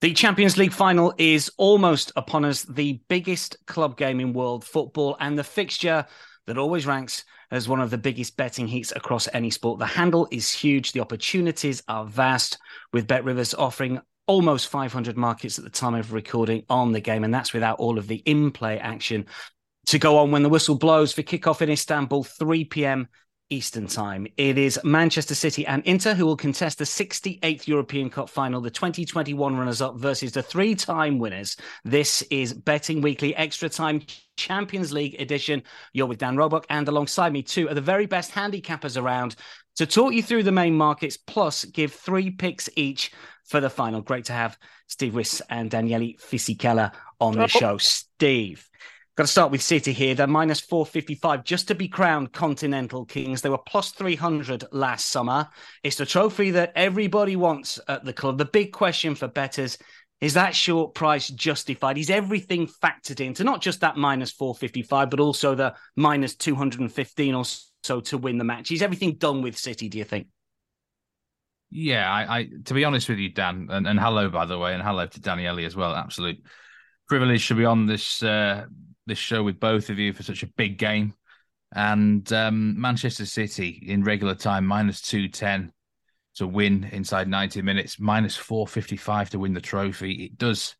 The Champions League final is almost upon us, the biggest club game in world football, and the fixture that always ranks as one of the biggest betting heats across any sport. The handle is huge, the opportunities are vast, with Bet Rivers offering almost 500 markets at the time of recording on the game, and that's without all of the in play action to go on when the whistle blows for kickoff in Istanbul, 3 p.m. Eastern Time. It is Manchester City and Inter who will contest the 68th European Cup final, the 2021 runners up versus the three time winners. This is Betting Weekly Extra Time Champions League edition. You're with Dan Roebuck, and alongside me, two of the very best handicappers around to talk you through the main markets, plus give three picks each for the final. Great to have Steve Wyss and Daniele Fisichella on the show. Steve. Got to start with City here. They're minus 455 just to be crowned Continental Kings. They were plus 300 last summer. It's the trophy that everybody wants at the club. The big question for betters is that short price justified? Is everything factored into not just that minus 455, but also the minus 215 or so to win the match? Is everything done with City, do you think? Yeah, I, I to be honest with you, Dan, and, and hello, by the way, and hello to Daniele as well. Absolute privilege to be on this uh, this show with both of you for such a big game. And um, Manchester City in regular time minus two ten to win inside ninety minutes, minus four fifty five to win the trophy. It does,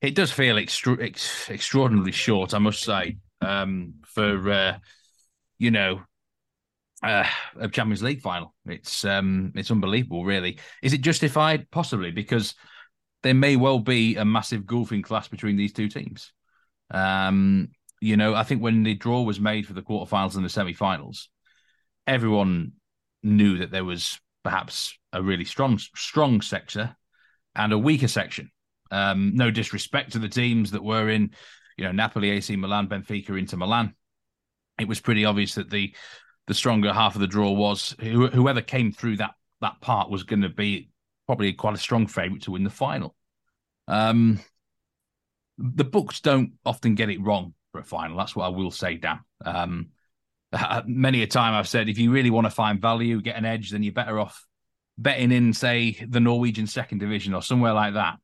it does feel extra- ex- extraordinarily short, I must say, um, for uh, you know uh, a Champions League final. It's um, it's unbelievable, really. Is it justified? Possibly because there may well be a massive golfing class between these two teams. Um, you know, I think when the draw was made for the quarterfinals and the semi-finals, everyone knew that there was perhaps a really strong, strong sector and a weaker section. Um, no disrespect to the teams that were in, you know, Napoli, AC Milan, Benfica, Inter Milan. It was pretty obvious that the the stronger half of the draw was whoever came through that that part was going to be probably quite a strong favourite to win the final. Um, the books don't often get it wrong for a final. That's what I will say, Dan. Um, many a time I've said if you really want to find value, get an edge, then you're better off betting in, say, the Norwegian second division or somewhere like that.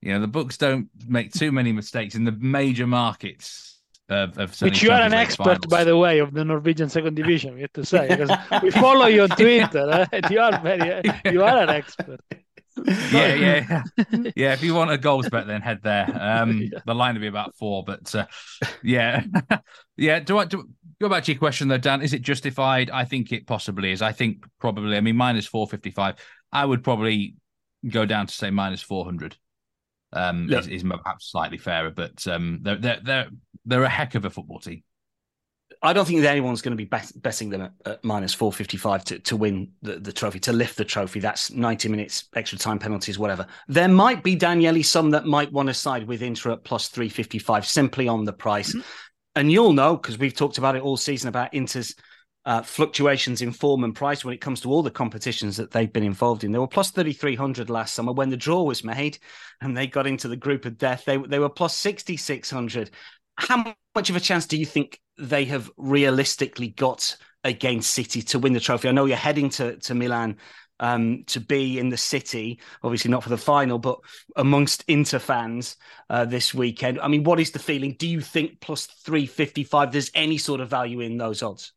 You know, the books don't make too many mistakes in the major markets of, of which you are an expert, finals. by the way, of the Norwegian second division. We have to say because we follow you on Twitter. Eh? You are very, you are an expert yeah, yeah, yeah. If you want a goals bet, then head there. Um, yeah. The line will be about four, but uh, yeah, yeah. Do I do, go back to your question though, Dan? Is it justified? I think it possibly is. I think probably. I mean, minus four fifty five. I would probably go down to say minus four hundred. Um, yeah. is, is perhaps slightly fairer, but um, they're they're they're they're a heck of a football team. I don't think that anyone's going to be betting them at, at minus 455 to, to win the, the trophy, to lift the trophy. That's 90 minutes, extra time penalties, whatever. There might be, Daniele, some that might want to side with Inter at plus 355 simply on the price. Mm-hmm. And you'll know, because we've talked about it all season about Inter's uh, fluctuations in form and price when it comes to all the competitions that they've been involved in. They were plus 3,300 last summer when the draw was made and they got into the group of death. They, they were plus 6,600. How much of a chance do you think they have realistically got against City to win the trophy? I know you're heading to, to Milan um, to be in the city, obviously not for the final, but amongst Inter fans uh, this weekend. I mean, what is the feeling? Do you think plus 355, there's any sort of value in those odds?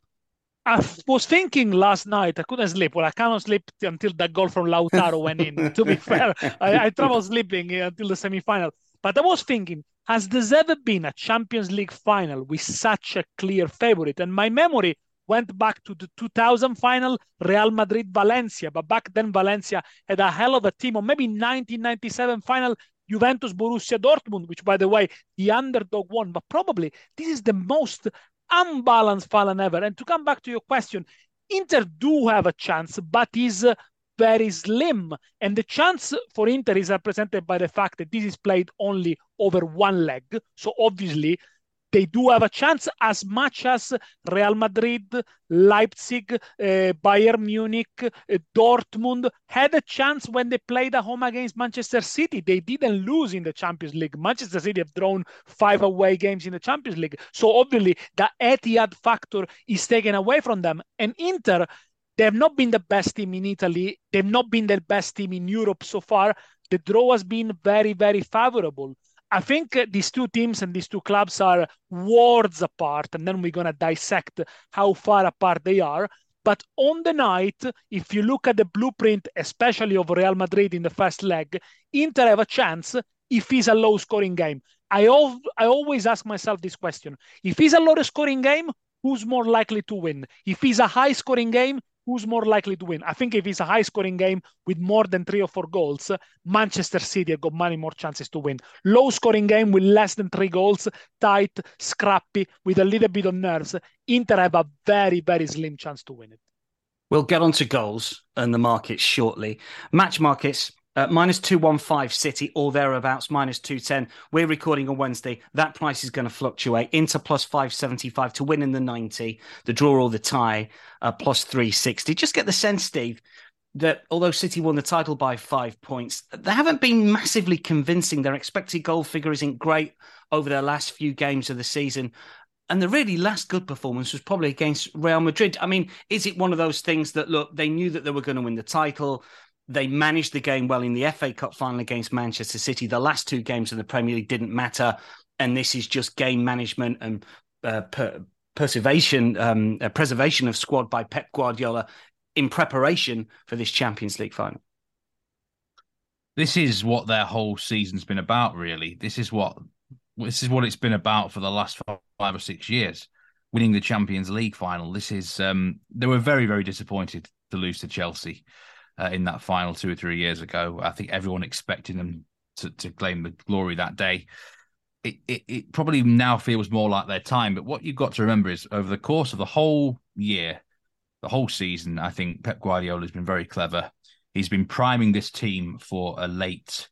I was thinking last night, I couldn't sleep. Well, I cannot sleep until that goal from Lautaro went in. to be fair, I, I trouble sleeping until the semi final. But I was thinking, has there ever been a Champions League final with such a clear favorite? And my memory went back to the 2000 final, Real Madrid Valencia. But back then, Valencia had a hell of a team, or maybe 1997 final, Juventus Borussia Dortmund, which, by the way, the underdog won. But probably this is the most unbalanced final ever. And to come back to your question, Inter do have a chance, but is uh, very slim. And the chance for Inter is represented by the fact that this is played only over one leg. So obviously, they do have a chance as much as Real Madrid, Leipzig, uh, Bayern Munich, uh, Dortmund had a chance when they played at home against Manchester City. They didn't lose in the Champions League. Manchester City have drawn five away games in the Champions League. So obviously the Etihad factor is taken away from them. And Inter, they have not been the best team in Italy. They've not been the best team in Europe so far. The draw has been very, very favorable. I think uh, these two teams and these two clubs are worlds apart, and then we're going to dissect how far apart they are. But on the night, if you look at the blueprint, especially of Real Madrid in the first leg, Inter have a chance if it's a low scoring game. I, al- I always ask myself this question if it's a low scoring game, who's more likely to win? If it's a high scoring game, who's more likely to win? I think if it's a high scoring game with more than three or four goals, Manchester City have got many more chances to win. Low scoring game with less than three goals, tight, scrappy, with a little bit of nerves, Inter have a very, very slim chance to win it. We'll get on to goals and the markets shortly. Match markets. Uh, minus 215 City or thereabouts, minus 210. We're recording on Wednesday. That price is going to fluctuate. into plus 575 to win in the 90, the draw or the tie, uh, plus 360. Just get the sense, Steve, that although City won the title by five points, they haven't been massively convincing. Their expected goal figure isn't great over their last few games of the season. And the really last good performance was probably against Real Madrid. I mean, is it one of those things that, look, they knew that they were going to win the title? They managed the game well in the FA Cup final against Manchester City. The last two games in the Premier League didn't matter, and this is just game management and uh, per- preservation, um, uh, preservation of squad by Pep Guardiola in preparation for this Champions League final. This is what their whole season's been about. Really, this is what this is what it's been about for the last five or six years. Winning the Champions League final. This is um, they were very very disappointed to lose to Chelsea uh, in that final two or three years ago. I think everyone expected them to, to claim the glory that day. It, it, it probably now feels more like their time. But what you've got to remember is over the course of the whole year, the whole season, I think Pep Guardiola has been very clever. He's been priming this team for a late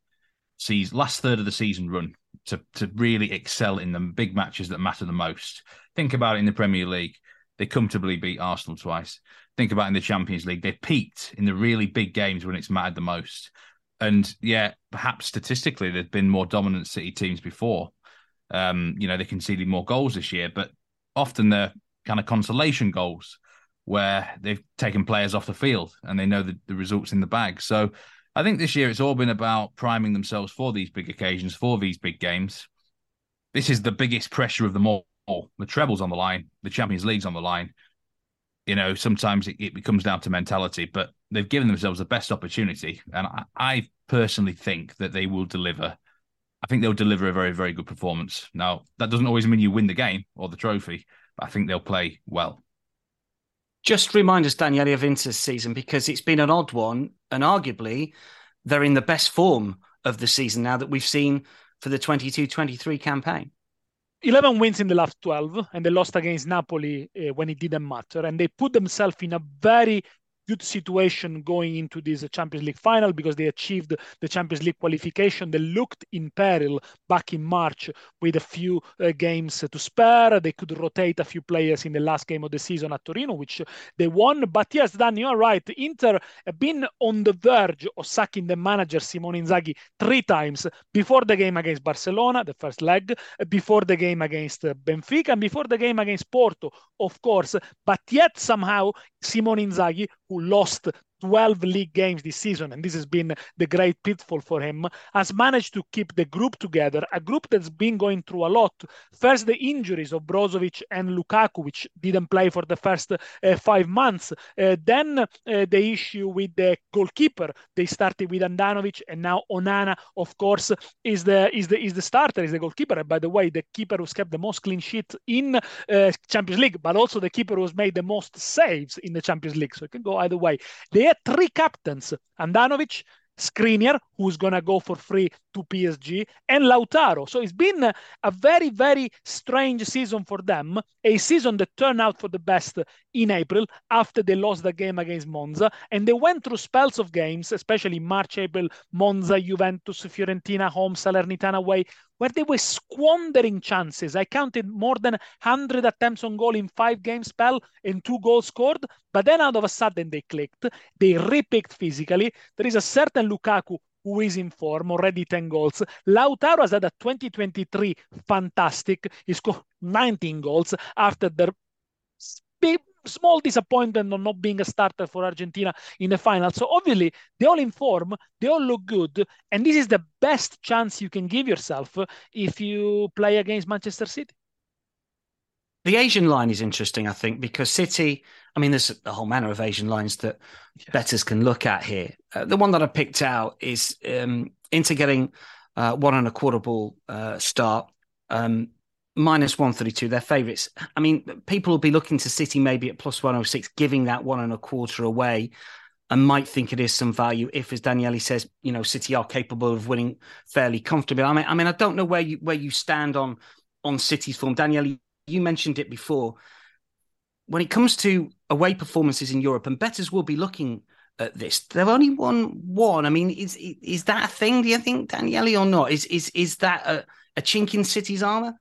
season, last third of the season run to to really excel in the big matches that matter the most. Think about it in the Premier League. They comfortably beat Arsenal twice think about in the Champions League, they peaked in the really big games when it's mattered the most. And yeah, perhaps statistically, there's been more dominant City teams before. Um, you know, they conceded more goals this year, but often they're kind of consolation goals where they've taken players off the field and they know the, the results in the bag. So I think this year it's all been about priming themselves for these big occasions, for these big games. This is the biggest pressure of them all. The treble's on the line, the Champions League's on the line you know, sometimes it, it comes down to mentality, but they've given themselves the best opportunity. And I, I personally think that they will deliver. I think they'll deliver a very, very good performance. Now, that doesn't always mean you win the game or the trophy, but I think they'll play well. Just remind us, Daniele, of Inter's season because it's been an odd one, and arguably they're in the best form of the season now that we've seen for the 22 23 campaign. 11 wins in the last 12 and they lost against napoli uh, when it didn't matter and they put themselves in a very good situation going into this Champions League final because they achieved the Champions League qualification. They looked in peril back in March with a few uh, games to spare. They could rotate a few players in the last game of the season at Torino, which they won. But yes, Dan, you are right. Inter have been on the verge of sacking the manager Simone Inzaghi three times before the game against Barcelona, the first leg, before the game against Benfica, and before the game against Porto, of course. But yet somehow Simone Inzaghi, who lost 12 league games this season, and this has been the great pitfall for him, has managed to keep the group together, a group that's been going through a lot. First, the injuries of Brozovic and Lukaku, which didn't play for the first uh, five months. Uh, then uh, the issue with the goalkeeper. They started with Handanovic, and now Onana, of course, is the is the is the starter, is the goalkeeper. And by the way, the keeper who's kept the most clean sheet in uh, Champions League, but also the keeper who's made the most saves in the Champions League. So it can go either way. They had three captains. Handanovic, Skriniar, who's going to go for free to PSG, and Lautaro. So it's been a very, very strange season for them, a season that turned out for the best in April after they lost the game against Monza. And they went through spells of games, especially March, April, Monza, Juventus, Fiorentina, home, Salernitana away, where they were squandering chances. I counted more than 100 attempts on goal in five game spell and two goals scored. But then all of a sudden they clicked. They repicked physically. There is a certain Lukaku who is in form, already 10 goals. Lautaro has had a 2023 fantastic. He scored 19 goals after the small disappointment on not being a starter for Argentina in the final. So obviously they all in form, they all look good, and this is the best chance you can give yourself if you play against Manchester City. The Asian line is interesting, I think, because City. I mean, there's a whole manner of Asian lines that yeah. bettors can look at here. Uh, the one that I picked out is um, Inter getting uh, one and a quarter ball uh, start. Um, minus 132, their favourites. I mean, people will be looking to City maybe at plus 106, giving that one and a quarter away and might think it is some value if, as Daniele says, you know, City are capable of winning fairly comfortably. I mean, I mean, I don't know where you where you stand on on City's form. Daniele, you mentioned it before. When it comes to away performances in Europe, and bettors will be looking at this, they've only won one. I mean, is is that a thing? Do you think, Daniele, or not? Is is is that a, a chink in City's armor?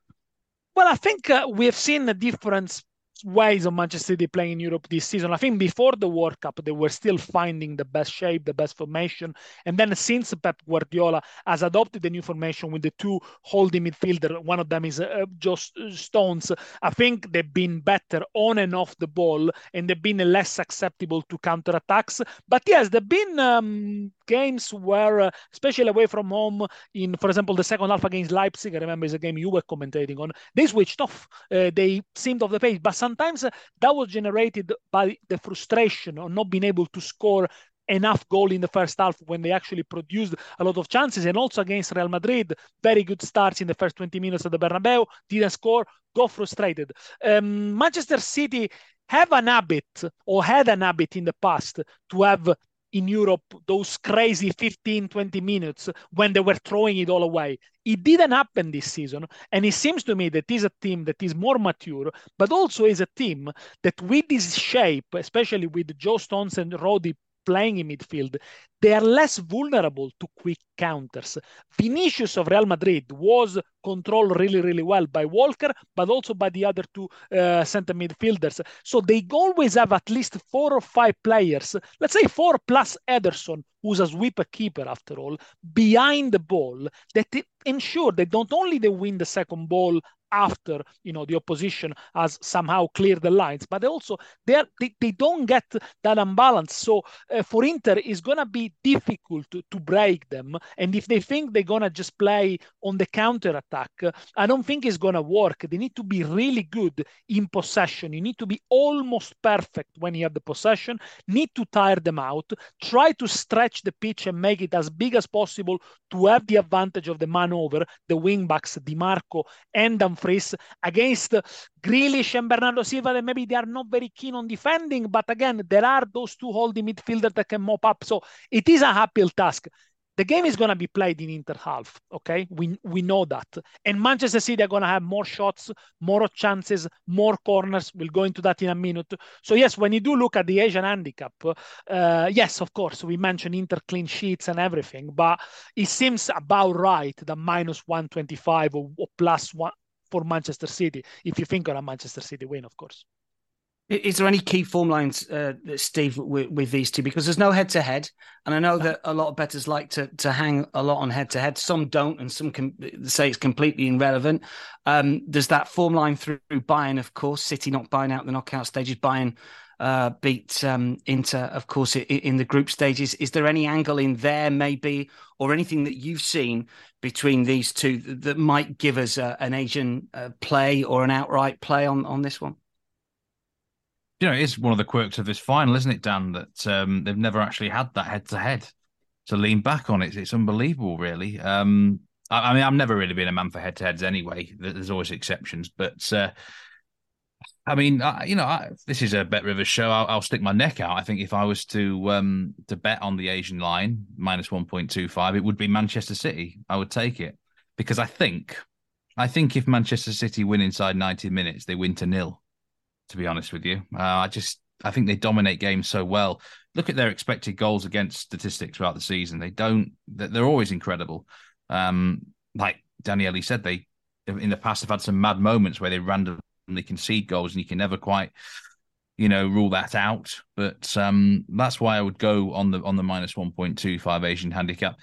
Well, I think uh, we have seen the difference ways of Manchester City playing in Europe this season. I think before the World Cup, they were still finding the best shape, the best formation. And then since Pep Guardiola has adopted the new formation with the two holding midfielder, one of them is uh, just Stones, I think they've been better on and off the ball and they've been less acceptable to counter attacks. But yes, they've been um, games where, uh, especially away from home, in, for example, the second half against Leipzig, I remember is a game you were commentating on, they switched off. Uh, they seemed off the pace. But sometimes that was generated by the frustration of not being able to score enough goal in the first half when they actually produced a lot of chances and also against Real Madrid very good starts in the first 20 minutes of the Bernabeu didn't score got frustrated um, Manchester City have an habit or had an habit in the past to have in Europe those crazy 15, 20 minutes when they were throwing it all away. It didn't happen this season. And it seems to me that is a team that is more mature, but also is a team that with this shape, especially with Joe Stones and Rodri playing in midfield, they are less vulnerable to quick counters. Vinicius of Real Madrid was controlled really, really well by Walker, but also by the other two uh, center midfielders. So they always have at least four or five players, let's say four plus Ederson, who's a sweeper keeper after all, behind the ball that ensure that not only they win the second ball after you know the opposition has somehow cleared the lines but also they they, they don't get that imbalance so uh, for inter it's gonna be difficult to, to break them and if they think they're gonna just play on the counter attack i don't think it's gonna work they need to be really good in possession you need to be almost perfect when you have the possession need to tire them out try to stretch the pitch and make it as big as possible to have the advantage of the man over the wing backs Di Marco and Dumfries against Grealish and Bernardo Silva that maybe they are not very keen on defending. But again, there are those two holding midfielders that can mop up. So it is a uphill task. The game is going to be played in Inter half. Okay, we we know that, and Manchester City are going to have more shots, more chances, more corners. We'll go into that in a minute. So yes, when you do look at the Asian handicap, uh, yes, of course, we mentioned Inter clean sheets and everything, but it seems about right the minus one twenty five or, or plus one for Manchester City if you think on a Manchester City win, of course. Is there any key form lines, uh, Steve, with, with, these two? Because there's no head to head, and I know that a lot of bettors like to to hang a lot on head to head. Some don't, and some can say it's completely irrelevant. Um, there's that form line through Bayern, of course. City not buying out the knockout stages. Bayern uh, beat um, Inter, of course, in, in the group stages. Is there any angle in there, maybe, or anything that you've seen between these two that, might give us uh, an Asian uh, play or an outright play on on this one? You know, it is one of the quirks of this final, isn't it, Dan? That um, they've never actually had that head to head to lean back on. It. It's unbelievable, really. Um, I, I, mean, I've never really been a man for head to heads anyway. There's always exceptions, but uh, I mean, I, you know, I, this is a Bet Rivers show. I'll, I'll, stick my neck out. I think if I was to um, to bet on the Asian line minus one point two five, it would be Manchester City. I would take it because I think, I think if Manchester City win inside ninety minutes, they win to nil to be honest with you. Uh, I just I think they dominate games so well. Look at their expected goals against statistics throughout the season. They don't. They're always incredible. Um, like Daniele said, they in the past have had some mad moments where they randomly concede goals, and you can never quite, you know, rule that out. But um, that's why I would go on the on the minus one point two five Asian handicap.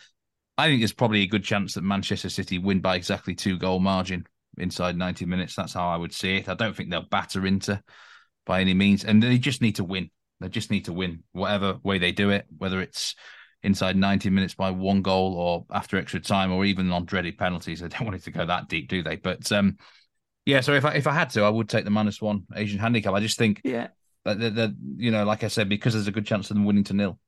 I think there's probably a good chance that Manchester City win by exactly two goal margin inside 90 minutes. That's how I would see it. I don't think they'll batter Inter by any means. And they just need to win. They just need to win, whatever way they do it, whether it's inside 90 minutes by one goal or after extra time or even on dreaded penalties. They don't want it to go that deep, do they? But um, yeah, so if I if I had to, I would take the minus one Asian handicap. I just think yeah. That, that, that you know, like I said, because there's a good chance of them winning to nil.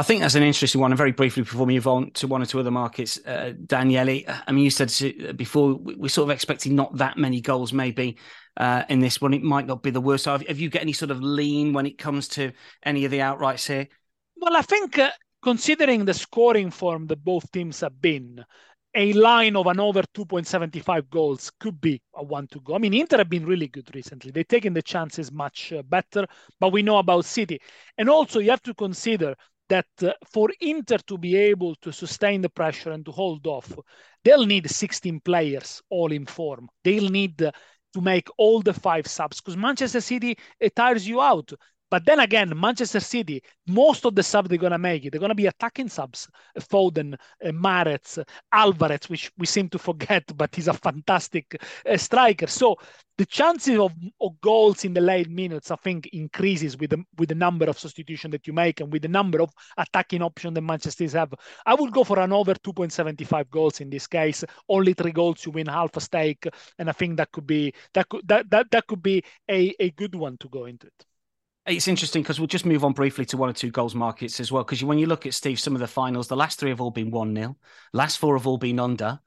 I think that's an interesting one. And very briefly before we move on to one or two other markets, uh, Daniele, I mean, you said before we're sort of expecting not that many goals, maybe uh, in this one. It might not be the worst. Have, have, you got any sort of lean when it comes to any of the outrights here? Well, I think uh, considering the scoring form that both teams have been, a line of an over 2.75 goals could be a one to go. I mean, Inter have been really good recently. They've taken the chances much uh, better, but we know about City. And also, you have to consider that uh, for Inter to be able to sustain the pressure and to hold off, they'll need 16 players all in form. They'll need uh, to make all the five subs because Manchester City it tires you out. But then again, Manchester City, most of the subs they're going to make they're going to be attacking subs. Foden, uh, Alvarez, which we seem to forget, but he's a fantastic uh, striker. So the chances of, of, goals in the late minutes, I think, increases with the, with the number of substitution that you make and with the number of attacking options that Manchester City have. I would go for an over 2.75 goals in this case. Only three goals, you win half a stake, and I think that could be that could that that, that could be a, a good one to go into it. It's interesting because we'll just move on briefly to one or two goals markets as well. Because when you look at Steve, some of the finals, the last three have all been 1 0. Last four have all been under.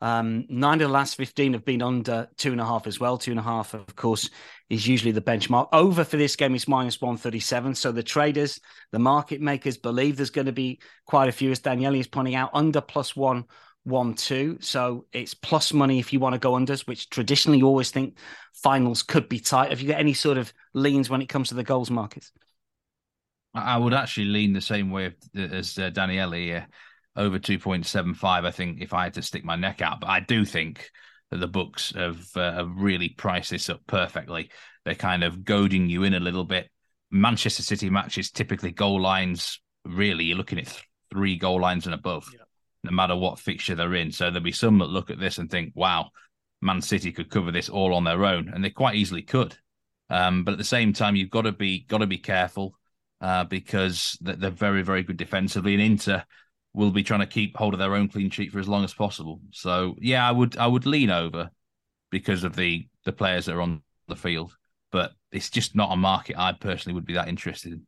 Um, nine of the last 15 have been under two and a half as well. Two and a half, of course, is usually the benchmark. Over for this game is minus 137. So the traders, the market makers believe there's going to be quite a few, as Daniele is pointing out, under plus one one two. So it's plus money if you want to go unders, which traditionally you always think finals could be tight. Have you got any sort of leans when it comes to the goals markets? I would actually lean the same way as uh, Daniele here, over 2.75. I think if I had to stick my neck out, but I do think that the books have, uh, have really priced this up perfectly. They're kind of goading you in a little bit. Manchester City matches typically goal lines, really, you're looking at three goal lines and above. Yeah no matter what fixture they're in. So there'll be some that look at this and think, wow, Man City could cover this all on their own, and they quite easily could. Um, but at the same time, you've got to be got to be careful uh, because they're very very good defensively, and Inter will be trying to keep hold of their own clean sheet for as long as possible. So yeah, I would I would lean over because of the the players that are on the field, but it's just not a market I personally would be that interested in.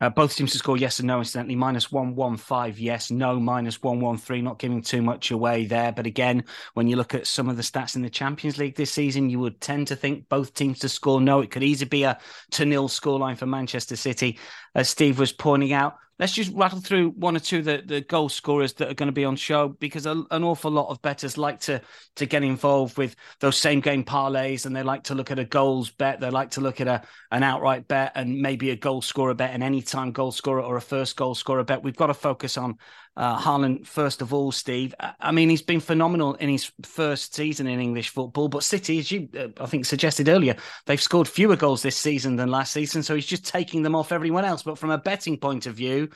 Uh, both teams to score yes and no, incidentally. Minus 115, yes, no, minus 113, not giving too much away there. But again, when you look at some of the stats in the Champions League this season, you would tend to think both teams to score no. It could easily be a to nil scoreline for Manchester City. As Steve was pointing out, let's just rattle through one or two of the, the goal scorers that are going to be on show because a, an awful lot of bettors like to to get involved with those same game parlays and they like to look at a goals bet. They like to look at a an outright bet and maybe a goal scorer bet, an anytime goal scorer or a first goal scorer bet. We've got to focus on uh, Haaland first of all, Steve. I mean, he's been phenomenal in his first season in English football, but City, as you uh, I think suggested earlier, they've scored fewer goals this season than last season, so he's just taking them off everyone else. But from a betting point of view,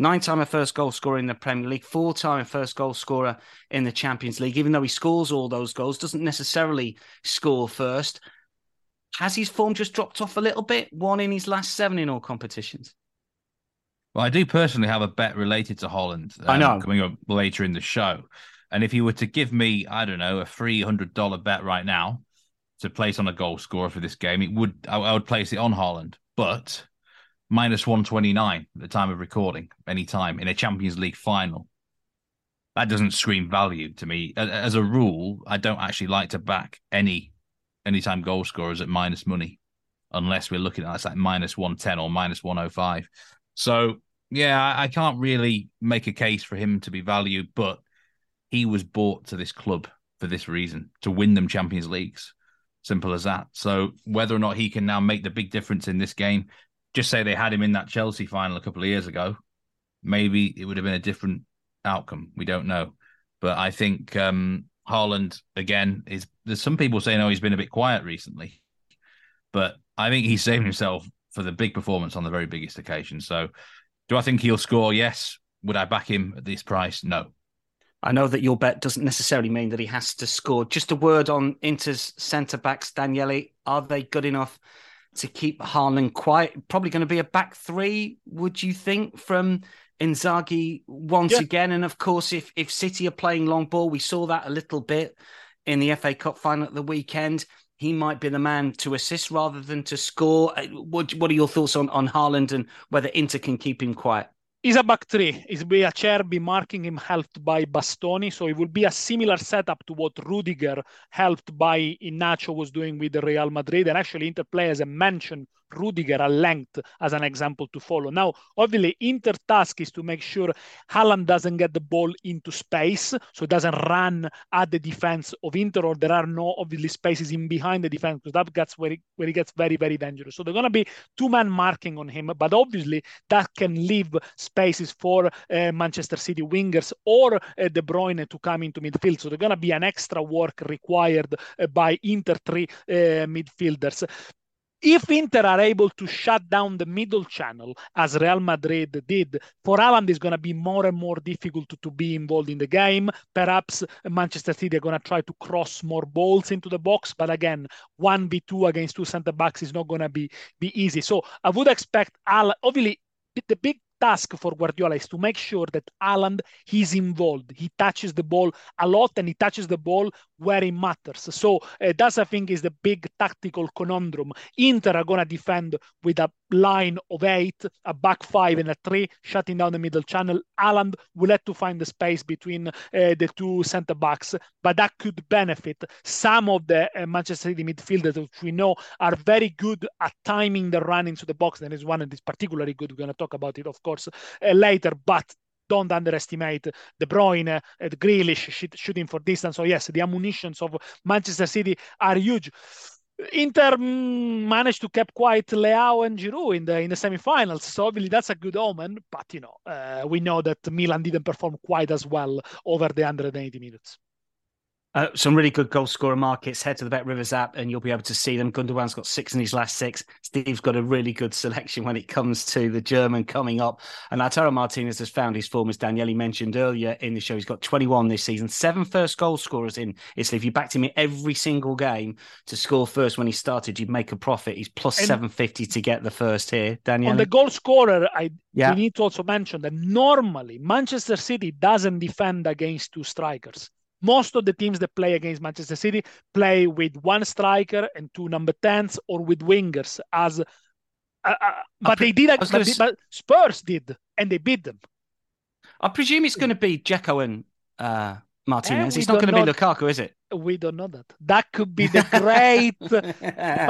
nine time a first goal scorer in the Premier League, four time first goal scorer in the Champions League. Even though he scores all those goals, doesn't necessarily score first. Has his form just dropped off a little bit? One in his last seven in all competitions. Well, I do personally have a bet related to Haaland. Um, I know coming up later in the show, and if you were to give me, I don't know, a three hundred dollar bet right now to place on a goal scorer for this game, it would I, I would place it on Haaland, but minus one twenty nine at the time of recording, any time in a Champions League final. That doesn't scream value to me. As a rule, I don't actually like to back any anytime goal scorers at minus money, unless we're looking at it's like minus one ten or minus one oh five. So yeah, I can't really make a case for him to be valued, but he was bought to this club for this reason to win them Champions Leagues. Simple as that. So whether or not he can now make the big difference in this game, just say they had him in that Chelsea final a couple of years ago, maybe it would have been a different outcome. We don't know. But I think um Haaland again is there's some people saying oh he's been a bit quiet recently. But I think he's saved himself for the big performance on the very biggest occasion. So do I think he'll score? Yes. Would I back him at this price? No. I know that your bet doesn't necessarily mean that he has to score. Just a word on Inter's centre backs, Daniele. Are they good enough to keep Haaland quiet? Probably going to be a back three, would you think, from Inzaghi once yeah. again? And of course, if if City are playing long ball, we saw that a little bit in the FA Cup final at the weekend. He might be the man to assist rather than to score. Uh, what What are your thoughts on on Haaland and whether Inter can keep him quiet? He's a back three. It's be Acerbi marking him helped by Bastoni. So it will be a similar setup to what Rudiger helped by Iheanacho was doing with Real Madrid. And actually, Inter players mentioned Rudiger at length as an example to follow. Now, obviously, Inter task is to make sure Haaland doesn't get the ball into space, so it doesn't run at the defense of Inter, or there are no obviously spaces in behind the defense, because that gets where it, where gets very, very dangerous. So they're going to be two man marking on him, but obviously that can leave spaces for uh, Manchester City wingers or uh, De Bruyne to come into midfield. So they're going to be an extra work required uh, by Inter three uh, midfielders if Inter are able to shut down the middle channel, as Real Madrid did, for Haaland is going to be more and more difficult to, to, be involved in the game. Perhaps Manchester City are going to try to cross more balls into the box, but again, 1v2 against two centre backs is not going to be, be easy. So I would expect Haaland, obviously, the big task for Guardiola is to make sure that Haaland he's involved. He touches the ball a lot and he touches the ball where it matters. So uh, that's I think is the big tactical conundrum. Inter are gonna defend with a line of eight, a back five and a three, shutting down the middle channel. Haaland will have to find the space between uh, the two centre backs, but that could benefit some of the uh, Manchester City midfielders, which we know are very good at timing the run into the box. And There is one that is particularly good. We're going to talk about it, of course, uh, later, but don't underestimate De Bruyne, uh, Grealish shooting for distance. So yes, the ammunitions of Manchester City are huge. Inter mm, managed to keep quiet Leao and Giroud in the in the semifinals, so obviously that's a good omen. But you know, uh, we know that Milan didn't perform quite as well over the 180 minutes. Uh, some really good goal scorer markets. Head to the Bet Rivers app and you'll be able to see them. Gundogan's got six in his last six. Steve's got a really good selection when it comes to the German coming up. And Lautaro Martinez has found his form, as Daniele mentioned earlier in the show. He's got 21 this season, seven first goal scorers in Italy. If you backed him in every single game to score first when he started, you'd make a profit. He's plus 750 to get the first here. Daniele? On the goal scorer, I yeah. we need to also mention that normally Manchester City doesn't defend against two strikers most of the teams that play against Manchester City play with one striker and two number 10s or with wingers as uh, uh, but they did but, but, Spurs did and they beat them. I presume it's going to be Dzeko and uh, Martinez. we It's not going to be Lukaku, is it? We don't know that. That could be the great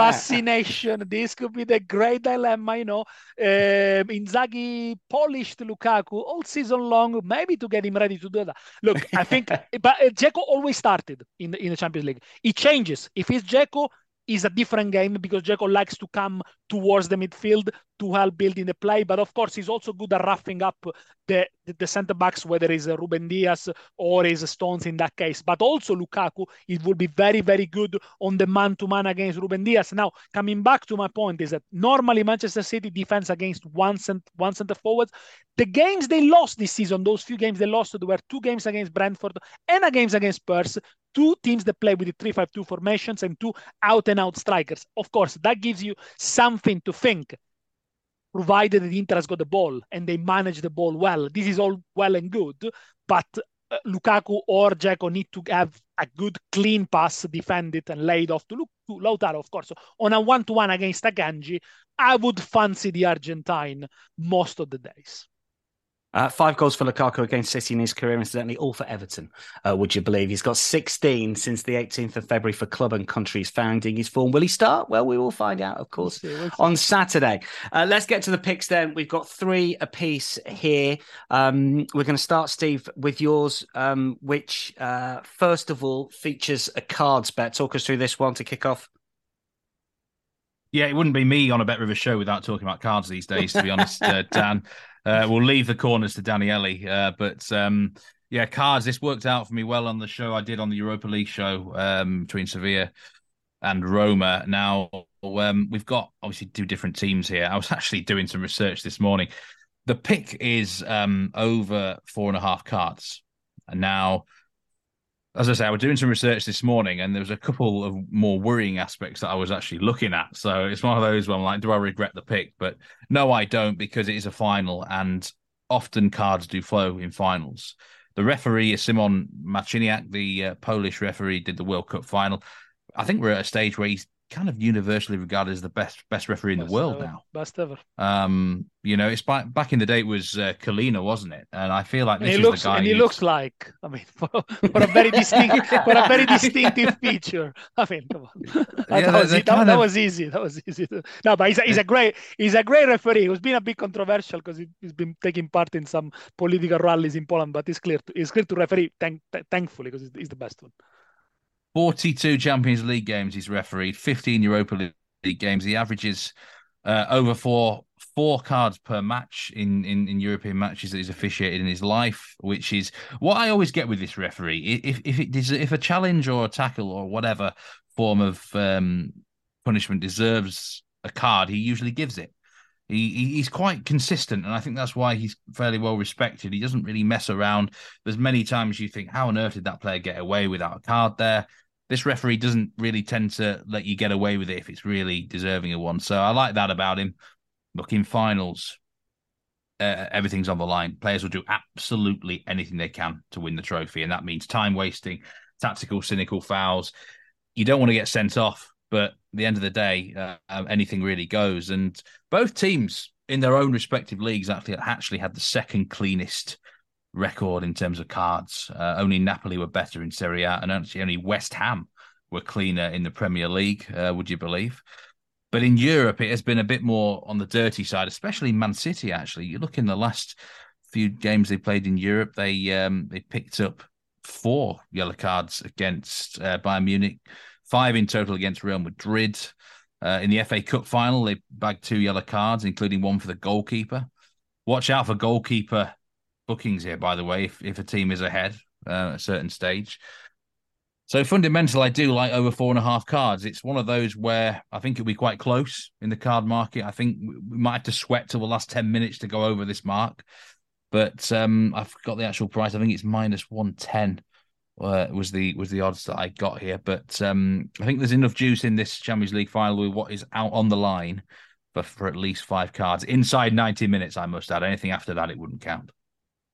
fascination. This could be the great dilemma, you know. Um, Inzaghi polished Lukaku all season long, maybe to get him ready to do that. Look, I think, but uh, Dzeko always started in the in the Champions League. It changes. If it's Dzeko, is a different game because Dzeko likes to come towards the midfield to help building the play. But of course, he's also good at roughing up the the, the centre backs, whether it's uh, Ruben Dias or is Stones in that case. But also Lukaku, it will be very very good on the man to man against Ruben Dias. Now, coming back to my point is that normally Manchester City defends against one cent, one centre forward. The games they lost this season, those few games they lost, there were two games against Brentford and a games against Spurs two teams that play with the 3-5-2 formations and two out and out strikers. Of course, that gives you something to think, provided that Inter has got the ball and they manage the ball well. This is all well and good, but uh, Lukaku or Dzeko need to have a good clean pass, defend it, and laid off to, Lu- to Lautaro, of course. So on a one-to-one against Akanji, I would fancy the Argentine most of the days. Uh, five goals for Lukaku against City in his career, incidentally, all for Everton. Uh, would you believe he's got 16 since the 18th of February for club and country's founding his form? Will he start? Well, we will find out, of course, We'll see, we'll see. on Saturday. Uh, let's get to the picks then. We've got three apiece here. Um, we're going to start, Steve, with yours, um, which uh, first of all features a cards bet. Talk us through this one to kick off. Yeah, it wouldn't be me on a Bet River show without talking about cards these days, to be honest, uh, Dan. Uh, we'll leave the corners to Daniele. Uh, but um, yeah, cards, this worked out for me well on the show I did on the Europa League show um, between Sevilla and Roma. Now, um, we've got obviously two different teams here. I was actually doing some research this morning. The pick is um, over four and a half cards. And now, as I say, I was doing some research this morning, and there was a couple of more worrying aspects that I was actually looking at. So it's one of those where I'm like, do I regret the pick? But no, I don't, because it is a final, and often cards do flow in finals. The referee is Simon Marciniak, the uh, Polish referee, did the World Cup final. I think we're at a stage where he's kind of universally regarded as the best best referee in the world ever. now. Best ever. Um, you know, it's back back in the day it was uh, Collina, wasn't it? And I feel like this he is looks the guy. and he who's- looks like I mean for, for a very distinct for a very distinctive feature. I mean, come on. That, Yeah, that was, that, that of- was easy. That was easy. to- No, but he's a, he's a great he's a great referee. He's been a bit controversial because he, he's been taking part in some political rallies in Poland, but it's clear to, it's clear to referee. Thank, th- thankfully, because he's, he's the best one. 42 Champions League games he's refereed, 15 Europa League games. He averages uh, over four four cards per match in, in in European matches that he's officiated in his life, which is what I always get with this referee. If if if a challenge or a tackle or whatever form of um, punishment deserves a card, he usually gives it. He he's quite consistent, and I think that's why he's fairly well respected. He doesn't really mess around. There's many times you think, how on earth did that player get away without a card there? This referee doesn't really tend to let you get away with it if it's really deserving of one. So I like that about him. Look, in finals, uh, everything's on the line. Players will do absolutely anything they can to win the trophy, and that means time wasting, tactical, cynical fouls. You don't want to get sent off, but at the end of the day, uh, um, anything really goes. And both teams in their own respective leagues actually actually had the second cleanest record in terms of cards. Uh, only Napoli were better in Serie A, and actually only West Ham were cleaner in the Premier League. Uh, would you believe? But in Europe, it has been a bit more on the dirty side, especially Man City. Actually, you look in the last few games they played in Europe, they um, they picked up four yellow cards against uh, Bayern Munich, five in total against Real Madrid. Uh, in the FA Cup final, they bagged two yellow cards, including one for the goalkeeper. Watch out for goalkeeper bookings here, by the way, if, if a team is ahead uh, at a certain stage. So fundamental, I do like over four and a half cards. It's one of those where I think it'll be quite close in the card market. I think we might have to sweat till the last 10 minutes to go over this mark. But um, I've got the actual price. I think it's minus 110 uh, was the was the odds that I got here. But um, I think there's enough juice in this Champions League final with what is out on the line for, for at least five cards inside 90 minutes, I must add. Anything after that, it wouldn't count.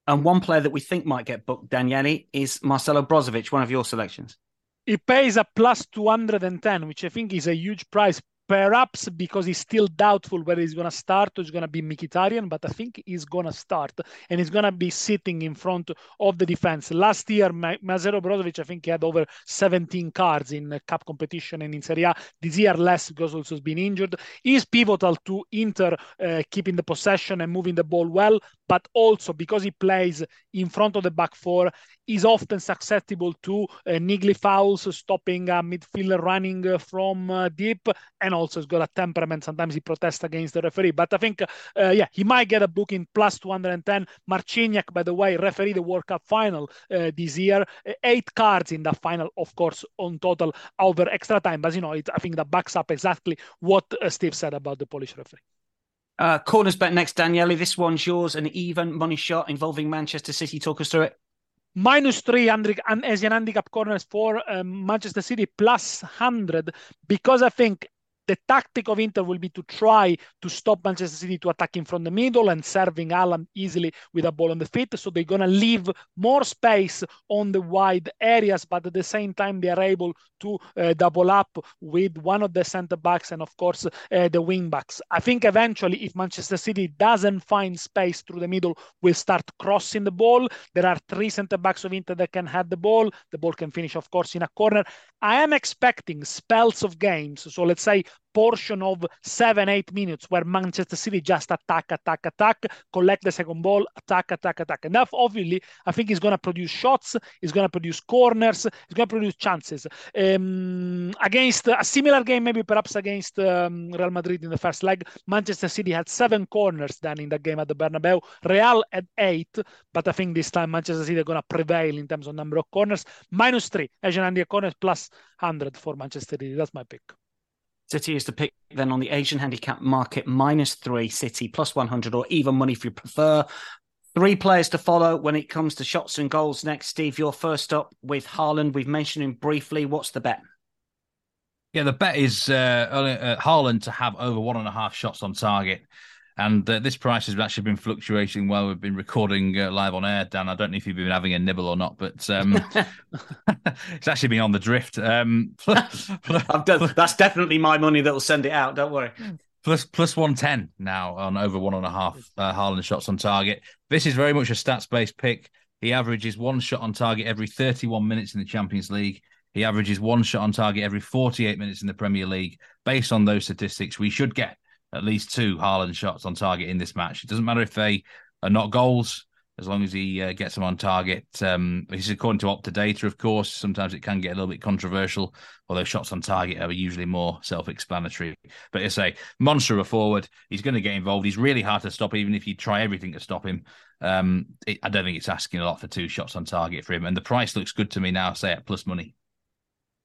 And one player that we think might get booked, Daniele, is Marcelo Brozovic, one of your selections. He pays a plus 210, which I think is a huge price perhaps because he's still doubtful whether he's going to start or he's going to be Mkhitaryan, but I think he's going to start and he's going to be sitting in front of the defense. Last year, Marcelo Brozovic, I think he had over 17 cards in cup competition and in Serie A. This year, less because also has been injured. He's pivotal to Inter uh, keeping the possession and moving the ball well, but also because he plays in front of the back four, is often susceptible to uh, niggly fouls, stopping a midfielder running uh, from uh, deep, and also has got a temperament. Sometimes he protests against the referee. But I think, uh, yeah, he might get a booking plus 210. Marciniak, by the way, referee the World Cup final uh, this year. Eight cards in the final, of course, on total over extra time. But, you know, it, I think that backs up exactly what uh, Steve said about the Polish referee. Uh, corners bet next, Daniele. This one's yours. An even money shot involving Manchester City. Talk us through it minus three and as Asian handicap corners for um, Manchester City plus 100 because I think the tactic of Inter will be to try to stop Manchester City to attacking from the middle and serving Haaland easily with a ball on the feet. So they're going to leave more space on the wide areas, but at the same time, they are able to uh, double up with one of the centre backs and, of course, uh, the wing backs. I think eventually, if Manchester City doesn't find space through the middle, will start crossing the ball. There are three centre backs of Inter that can have the ball. The ball can finish, of course, in a corner. I am expecting spells of games. So let's say portion of seven, eight minutes where Manchester City just attack, attack, attack, collect the second ball, attack, attack, attack. And that obviously, I think he's going to produce shots, he's going to produce corners, he's going to produce chances. Um, against a similar game, maybe perhaps against um, Real Madrid in the first leg, Manchester City had seven corners then in that game at the Bernabeu. Real had eight, but I think this time Manchester City are going to prevail in terms of number of corners. Minus three, Asian handicap corners plus 100 for Manchester City. That's my pick. City is the pick then on the Asian handicap market, minus three, City plus 100 or even money if you prefer. Three players to follow when it comes to shots and goals next. Steve, you're first up with Haaland. We've mentioned him briefly. What's the bet? Yeah, the bet is uh, uh, Haaland to have over one and a half shots on target. And uh, this price has actually been fluctuating while we've been recording uh, live on air, Dan. I don't know if you've been having a nibble or not, but um, it's actually been on the drift. Um, done, that's definitely my money that will send it out. Don't worry. Plus plus one ten now on over one and a half uh, Haaland shots on target. This is very much a stats based pick. He averages one shot on target every 31 minutes in the Champions League. He averages one shot on target every 48 minutes in the Premier League. Based on those statistics, we should get at least two Haaland shots on target in this match. It doesn't matter if they are not goals, as long as he uh, gets them on target. Um, this is according to Opta data, of course. Sometimes it can get a little bit controversial, although shots on target are usually more self-explanatory. But I say, monster of a forward. He's going to get involved. He's really hard to stop, even if you try everything to stop him. Um, it, I don't think it's asking a lot for two shots on target for him. And the price looks good to me now, say at plus money.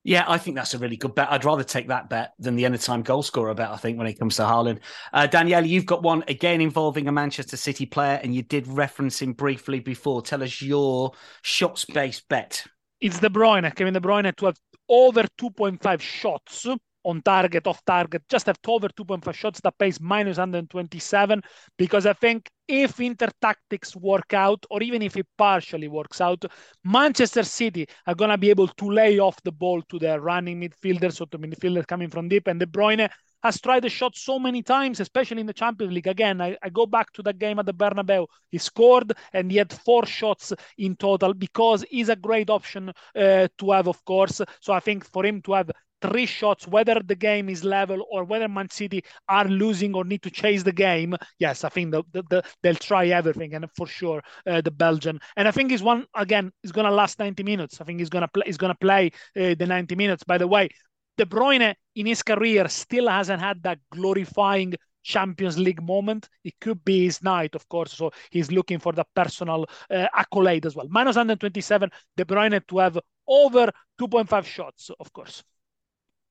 Yeah, I think that's a really good bet. I'd rather take that bet than the anytime goal scorer bet, I think, when it comes to Haaland. Uh, Daniele, you've got one again involving a Manchester City player, and you did reference him briefly before. Tell us your shots based bet. It's De Bruyne, Kevin De Bruyne to have over 2.5 shots on target, off target, just have over 2.5 shots that pays minus 127 because I think if Inter tactics work out, or even if it partially works out, Manchester City are going to be able to lay off the ball to their running midfielders or to midfielders coming from deep. And De Bruyne has tried the shot so many times, especially in the Champions League. Again, I, I go back to that game at the Bernabeu. He scored and he had four shots in total because he's a great option uh, to have, of course. So I think for him to have three shots, whether the game is level or whether Man City are losing or need to chase the game, yes, I think the, the, the they'll try everything, and for sure uh, the Belgian. And I think he's one again. He's gonna last 90 minutes. I think he's gonna play. He's gonna play uh, the 90 minutes. By the way, De Bruyne in his career still hasn't had that glorifying Champions League moment. It could be his night, of course. So he's looking for the personal uh, accolade as well. Minus 127, De Bruyne to have over 2.5 shots, of course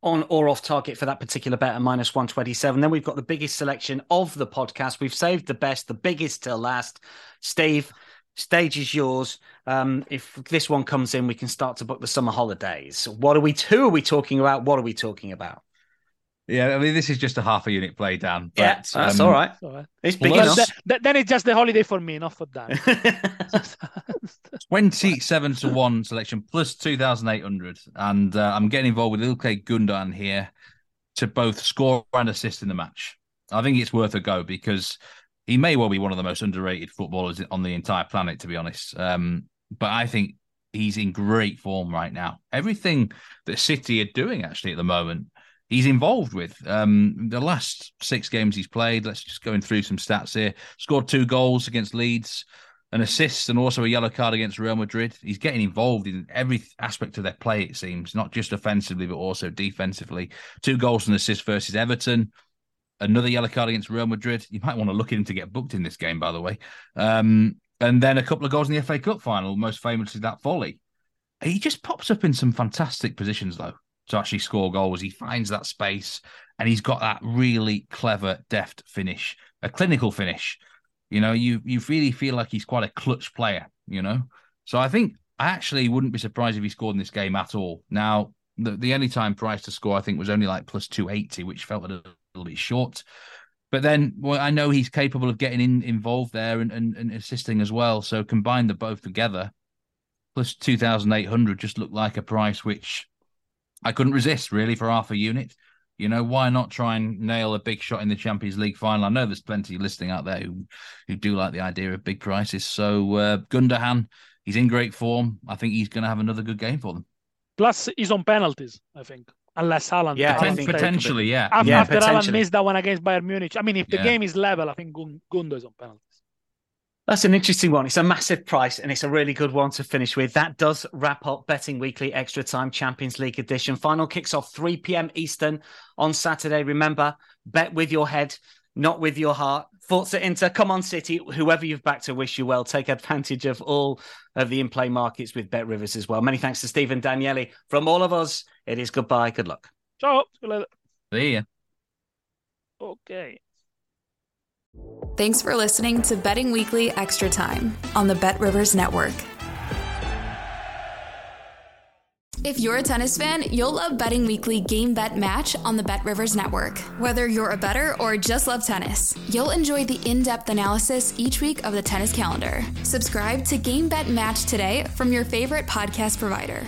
on or off target for that particular bet at minus 127. Then we've got the biggest selection of the podcast. We've saved the best, the biggest till last. Steve, stage is yours. Um, if this one comes in, we can start to book the summer holidays. What are we, who are we talking about? What are we talking about? Yeah, I mean, this is just a half a unit play, Dan. But, yeah, that's um, all right. All right. It's big enough. Th- then it's just the holiday for me, not for Dan. 27 to 1 selection plus 2,800. And uh, I'm getting involved with Ilkay Gundogan here. to both score and assist in the match. I think it's worth a go because he may well be one of the most underrated footballers on the entire planet, to be honest. Um, but I think he's in great form right now. Everything that City are doing actually at the moment, he's involved with. Um, the last six games he's played, let's just going through some stats here. Scored two goals against Leeds, an assist, and also a yellow card against Real Madrid. He's getting involved in every aspect of their play, it seems, not just offensively, but also defensively. Two goals and assists versus Everton. Another yellow card against Real Madrid. You might want to look at him to get booked in this game, by the way. Um, and then a couple of goals in the FA Cup final, most famously that volley. He just pops up in some fantastic positions, though, to actually score goals. He finds that space and he's got that really clever, deft finish, a clinical finish. You know, you you really feel like he's quite a clutch player, you know? So I think I actually wouldn't be surprised if he scored in this game at all. Now, the, the only time price to score, I think, was only like plus 280, which felt a little, little bit short. But then well, I know he's capable of getting in, involved there and, and, and assisting as well. So combine the both together, plus 2,800 just looked like a price which I couldn't resist really for half a unit. You know, why not try and nail a big shot in the Champions League final? I know there's plenty listening out there who, who do like the idea of big prices. So uh, Gundogan, he's in great form. I think he's going to have another good game for them. Plus, he's on penalties, I think unless Haaland. Yeah, Haaland potentially, yeah. After, Yeah, after Haaland potentially. missed that one against Bayern Munich. I mean, if the Yeah. game is level, I think Gun- Gundo is on penalties. That's an interesting one. It's a massive price and it's a really good one to finish with. That does wrap up Betting Weekly Extra Time Champions League edition. Final kicks off 3 p.m. Eastern on Saturday. Remember, bet with your head, not with your heart. Forza Inter, come on City, whoever you've backed to wish you well. Take advantage of all of the in-play markets with BetRivers as well. Many thanks to Stephen Daniele. From all of us, it is goodbye. Good luck. Ciao. See you later. See ya. Okay. Thanks for listening to Betting Weekly Extra Time on the BetRivers Network. If you're a tennis fan, you'll love Betting Weekly Game Bet Match on the BetRivers Network. Whether you're a better or just love tennis, you'll enjoy the in depth analysis each week of the tennis calendar. Subscribe to Game Bet Match today from your favorite podcast provider.